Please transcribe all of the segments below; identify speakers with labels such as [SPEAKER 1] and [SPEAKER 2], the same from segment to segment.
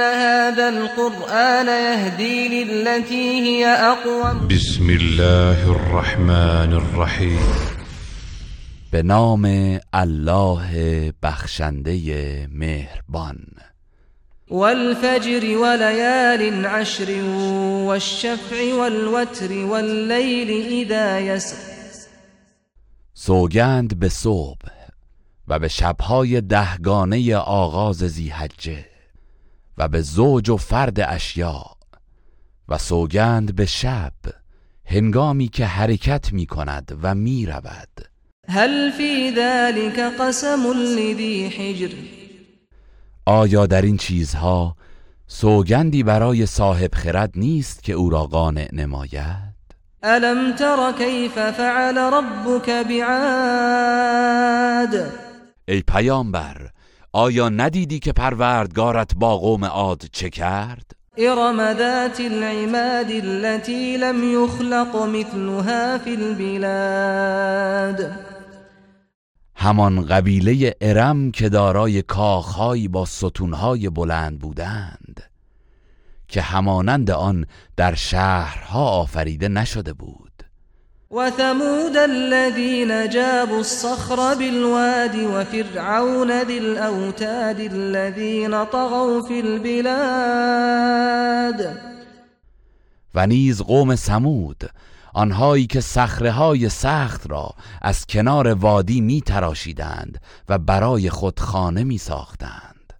[SPEAKER 1] هذا القرآن يهدي للتي هي أقوم.
[SPEAKER 2] بسم الله الرحمن الرحیم
[SPEAKER 3] به نام الله بخشنده مهربان.
[SPEAKER 1] والفجر وليال عشر والشفع والوتر والليل إذا يسر.
[SPEAKER 3] سوگند به صبح و به شبهای دهگانه آغاز زیحجه و به زوج و فرد اشیاء و سوگند به شب هنگامی که حرکت می کند و می رود.
[SPEAKER 1] هل في ذلك قسم لذي حجر؟
[SPEAKER 3] آیا در این چیزها سوگندی برای صاحب خرد نیست که او را قانع نماید؟
[SPEAKER 1] ألم تر كيف فعل ربك بعاد؟
[SPEAKER 3] ای پیامبر آیا ندیدی که پروردگارت با قوم عاد چه کرد؟
[SPEAKER 1] إرم ذات العماد التي لم يخلق مثلها في البلاد.
[SPEAKER 3] همان قبیله ارم که دارای کاخهایی با ستونهای بلند بودند که همانند آن در شهرها آفریده نشده بود.
[SPEAKER 1] وثمود الذين جابوا الصخر بالواد وفرعون ذي الأوتاد الذين طغوا في البلاد.
[SPEAKER 3] و نیز قوم سمود آنهایی که صخره های سخت را از کنار وادی می تراشیدند و برای خود خانه می ساختند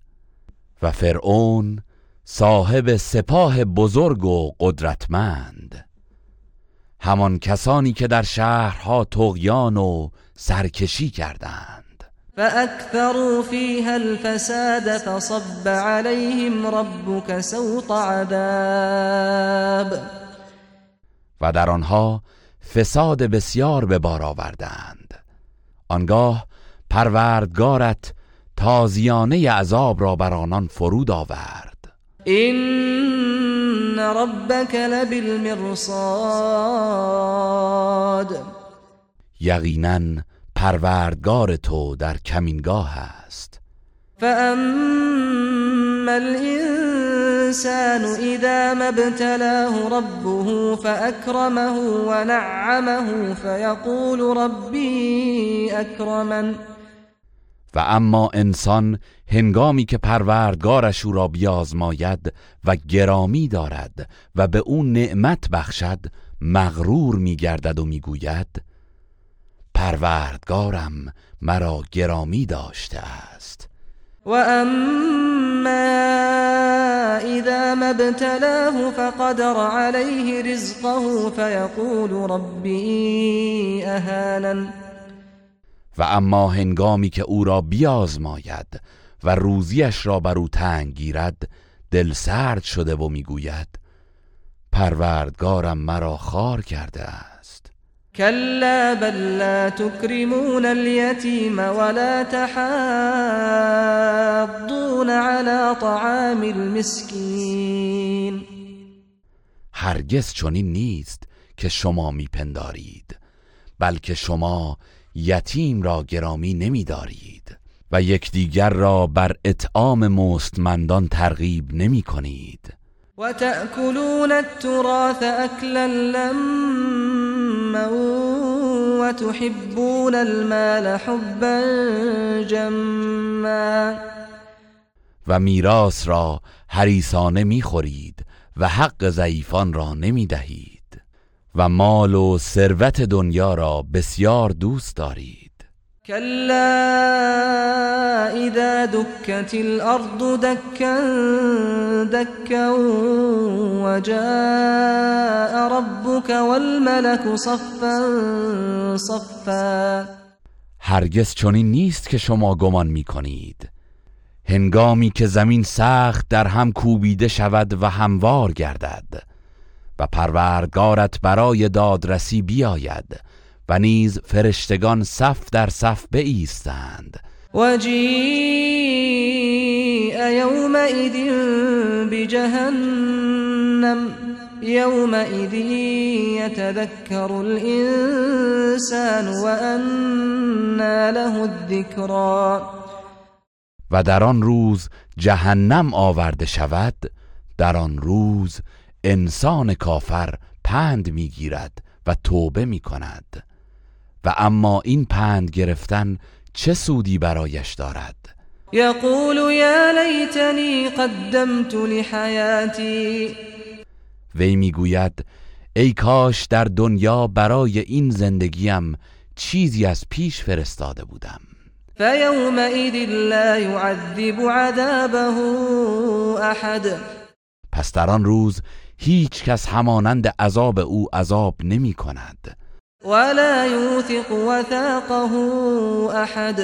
[SPEAKER 3] و فرعون صاحب سپاه بزرگ و قدرتمند. همان کسانی که در شهرها تغیان و سرکشی کردند.
[SPEAKER 1] فأكثروا فيها الفساد فصب عليهم ربك سوط عذاب.
[SPEAKER 3] و در آنها فساد بسیار به بار آوردند. آنگاه پروردگارت تازیانه عذاب را بر آنان فرود آورد.
[SPEAKER 1] إن ربك لبالمرصاد.
[SPEAKER 3] یقینا پروردگار تو در کمینگاه است.
[SPEAKER 1] فأما الإنسان إذا ما ابتلاه ربه فأكرمه ونعمه فيقول ربي أكرمن.
[SPEAKER 3] و اما انسان هنگامی که پروردگارش او را بیازماید و گرامی دارد و به او نعمت بخشد مغرور میگردد و می‌گوید پروردگارم مرا گرامی داشته است.
[SPEAKER 1] وأما إذا ما ابتلاه فقدر عليه رزقه فيقول ربي أهانن
[SPEAKER 3] و اما هنگامی که او را بیازماید و روزیش را بر او تنگ گیرد دل سرد شده و می‌گوید پروردگارم مرا خار کرده است.
[SPEAKER 1] كلا بل لا تكرمون اليتيم ولا تحاضون على طعام المسكين
[SPEAKER 3] هرگز چنین نیست که شما میپندارید. بلکه شما یتیم را گرامی نمیدارید و یکدیگر را بر اطعام مستمندان ترغیب نمی کنید
[SPEAKER 1] وتأكلون التراث أكلا لما وتحبون المال حبا جما.
[SPEAKER 3] و میراث را حریصانه می‌خورید و حق ضعیفان را نمی دهید و مال و ثروت دنیا را بسیار دوست دارید.
[SPEAKER 1] كلا إذا دكت الأرض دكا دكا وجاء ربك والملك صفا صفا.
[SPEAKER 3] هرگز چنین نیست که شما گمان می کنید هنگامی که زمین سخت در هم کوبیده شود و هموار گردد. و پروردگارت برای دادرسی بیاید و نیز فرشتگان صف در صف بایستند.
[SPEAKER 1] وجيء يومئذ بجهنم يومئذ يتذكر الإنسان وأنى له الذكرى.
[SPEAKER 3] و در آن روز جهنم آورده شود در آن روز انسان کافر پند می‌گیرد و توبه می کند و اما این پند گرفتن چه سودی برایش دارد؟
[SPEAKER 1] يقول يا ليتني قدمت لحياتي
[SPEAKER 3] وی می‌گوید ای کاش در دنیا برای این زندگیم چیزی از پیش فرستاده بودم.
[SPEAKER 1] فيومئذ لا يعذب عذابه أحد
[SPEAKER 3] پس در آن روز هیچ کس همانند عذاب او عذاب نمی کند.
[SPEAKER 1] ولا يوثق وثاقه أحد.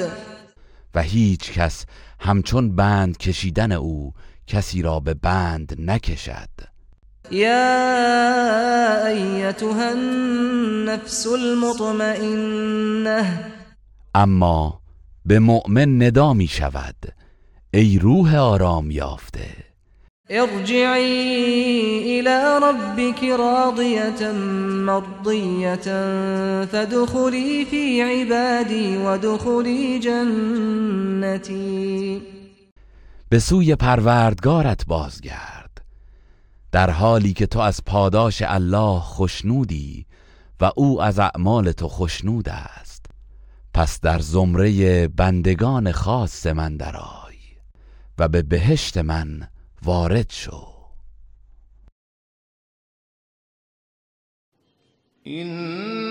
[SPEAKER 3] و هیچ کس همچون بند کشیدن او کسی را به بند نکشد.
[SPEAKER 1] يا أيتها النفس المطمئنة
[SPEAKER 3] اما به مؤمن ندا می شود. ای روح آرام یافته.
[SPEAKER 1] ارجعي إلى ربك راضية مرضية فادخلي في عبادي وادخلي جنتي.
[SPEAKER 3] به سوی پروردگارت بازگرد. در حالی که تو از پاداش الله خشنودی و او از اعمال تو خشنود است. پس در زمره بندگان خاص من درآی و به بهشت من وارد شو.
[SPEAKER 4] إن